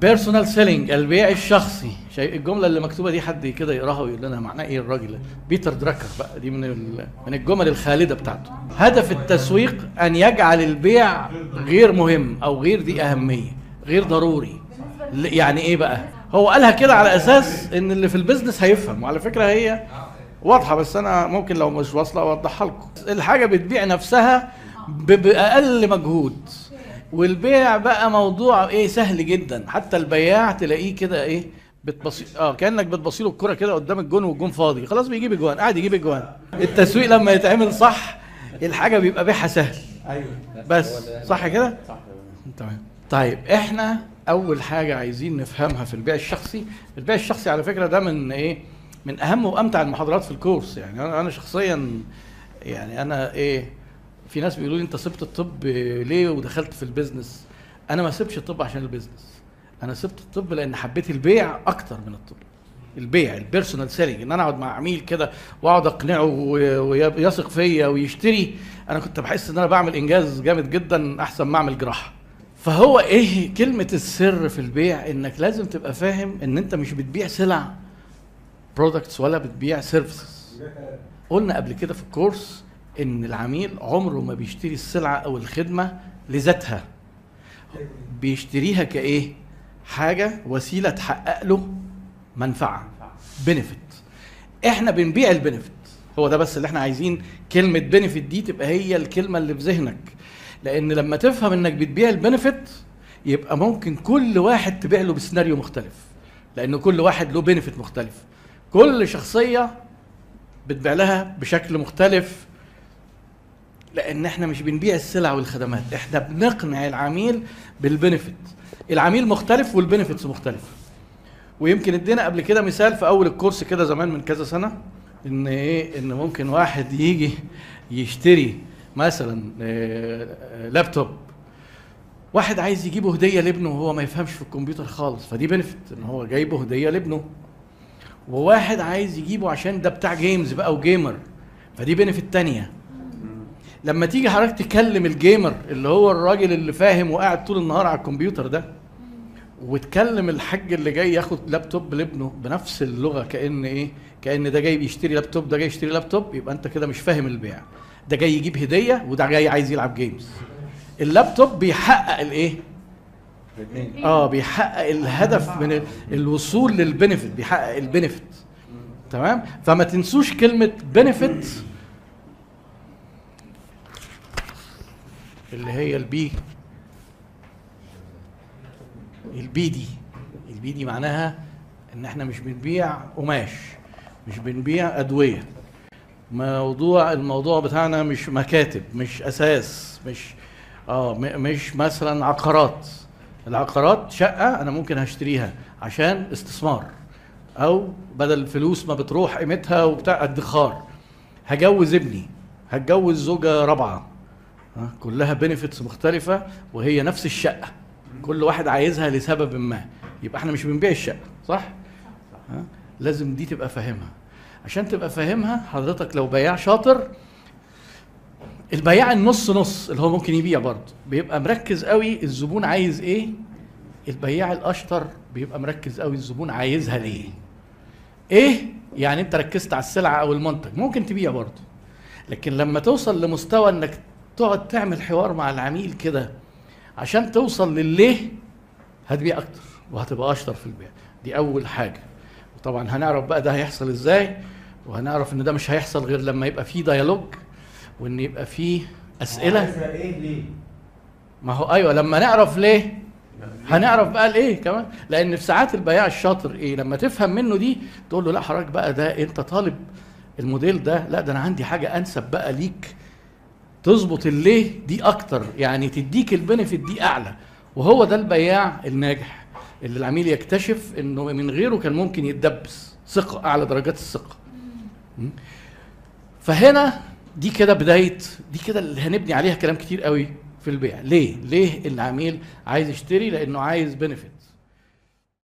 Personal selling البيع الشخصي. شيء الجملة اللي مكتوبة دي حد كده يقراها ويقول لنا معناها إيه الراجل ده؟ بيتر دراكر بقى دي من من الجمل الخالدة بتاعته. هدف التسويق أن يجعل البيع غير مهم أو غير ذي أهمية غير ضروري. يعني إيه بقى؟ هو قالها كده على أساس إن اللي في ال business هيفهم وعلى فكرة هي واضحة بس أنا ممكن لو مش واصلة أوضحها لكم. الحاجة بتبيع نفسها بأقل مجهود. والبيع بقى موضوع إيه سهل جدا. حتى البياع تلاقيه كده إيه بتبصي آه كأنك بتبصي له الكرة كده قدام الجون والجون فاضي. خلاص بيجيب اجوان قاعد يجيب اجوان التسويق لما يتعمل صح الحاجة بيبقى بيعها سهل. أيوه. بس صح كده؟ صح. تمام. طيب إحنا أول حاجة عايزين نفهمها في البيع الشخصي. البيع الشخصي على فكرة ده من إيه من أهم وأمتع المحاضرات في الكورس. يعني أنا أنا شخصيا يعني أنا إيه في ناس بيقولوا لي انت سبت الطب ليه ودخلت في ال business؟ أنا ما سبتش الطب عشان ال business. أنا سبت الطب لأن حبيت البيع أكتر من الطب. البيع ال personal selling ان أنا اقعد مع عميل كده واقعد اقنعه ويثق فيا ويشتري. أنا كنت بحس ان أنا بعمل انجاز جامد جدا احسن ما اعمل جراحة. فهو إيه كلمة السر في البيع؟ انك لازم تبقى فاهم ان انت مش بتبيع سلع products ولا بتبيع services قلنا قبل كده في ال course إن العميل عمره ما بيشتري السلعة أو الخدمة لذاتها. بيشتريها كإيه؟ حاجة وسيلة تحقق له منفعة. benefit إحنا بنبيع ال benefit هو ده بس اللي إحنا عايزين كلمة benefit دي تبقى هي الكلمة اللي في ذهنك. لأن لما تفهم إنك بتبيع ال benefit يبقى ممكن كل واحد تبيع له بسيناريو مختلف. لأن كل واحد له benefit مختلف. كل شخصية بتبيع لها بشكل مختلف. لأن إحنا مش بنبيع السلع والخدمات. إحنا بنقنع العميل بال benefit. العميل مختلف وال benefits مختلفة. ويمكن إدينا قبل كده مثال في أول ال course كده زمان من كذا سنة إن إيه إن ممكن واحد يجي يشتري مثلا آه، لابتوب. واحد عايز يجيبه هدية لابنه وهو ما يفهمش في الكمبيوتر خالص فدي benefit إن هو جايبه هدية لابنه. وواحد عايز يجيبه عشان ده بتاع games بقى و gamer فدي benefit تانية. لما تيجي حضرتك تكلم ال gamer اللي هو الراجل اللي فاهم وقاعد طول النهار على الكمبيوتر ده وتكلم الحاج اللي جاي ياخد لابتوب لابنه بنفس اللغة كأن إيه؟ كأن ده جاي بيشتري لابتوب ده جاي يشتري لابتوب يبقى أنت كده مش فاهم البيع. ده جاي يجيب هدية وده جاي عايز يلعب games اللابتوب بيحقق الإيه؟ آه بيحقق الهدف من ال- الوصول لل benefit بيحقق ال benefit تمام؟ فما تنسوش كلمة benefit اللي هي ال B. ال B دي. ال B دي معناها إن إحنا مش بنبيع قماش مش بنبيع أدوية. موضوع الموضوع بتاعنا مش مكاتب مش أساس مش آه مش مثلا عقارات. العقارات شقة أنا ممكن هشتريها عشان استثمار. أو بدل الفلوس ما بتروح قيمتها وبتاع ادخار هجوز ابني. هتجوز زوجة رابعة. كلها بنفيتس مختلفة وهي نفس الشقة. كل واحد عايزها لسبب ما. يبقى إحنا مش بنبيع الشقة صح؟ ها؟ لازم دي تبقى فاهمها. عشان تبقى فاهمها حضرتك لو بياع شاطر البياع النص نص اللي هو ممكن يبيع برضه. بيبقى مركز قوي الزبون عايز إيه؟ البياع الأشطر بيبقى مركز قوي الزبون عايزها ليه؟ إيه؟ يعني انت ركزت على السلعة أو المنتج. ممكن تبيع برضه. لكن لما توصل لمستوى إنك تقعد تعمل حوار مع العميل كده عشان توصل لليه هتبيع أكتر وهتبقى أشطر في البيع. دي أول حاجة. وطبعا هنعرف بقى ده هيحصل إزاي وهنعرف إن ده مش هيحصل غير لما يبقى فيه ديالوج وإن يبقى فيه أسئلة. إيه ليه؟ ما هو أيوه لما نعرف ليه هنعرف بقى الايه كمان. لأن في ساعات البياع الشاطر إيه؟ لما تفهم منه دي تقول له لا حضرتك بقى ده أنت طالب الموديل ده لا ده أنا عندي حاجة أنسب بقى ليك. تظبط الليه دي أكتر يعني تديك البنفيت دي أعلى. وهو ده البياع الناجح اللي العميل يكتشف إنه من غيره كان ممكن يتدبس. ثقة أعلى درجات الثقة? فهنا دي كده بداية دي كده اللي هنبني عليها كلام كتير قوي في البيع. ليه؟ ليه العميل عايز يشتري؟ لأنه عايز بنفيت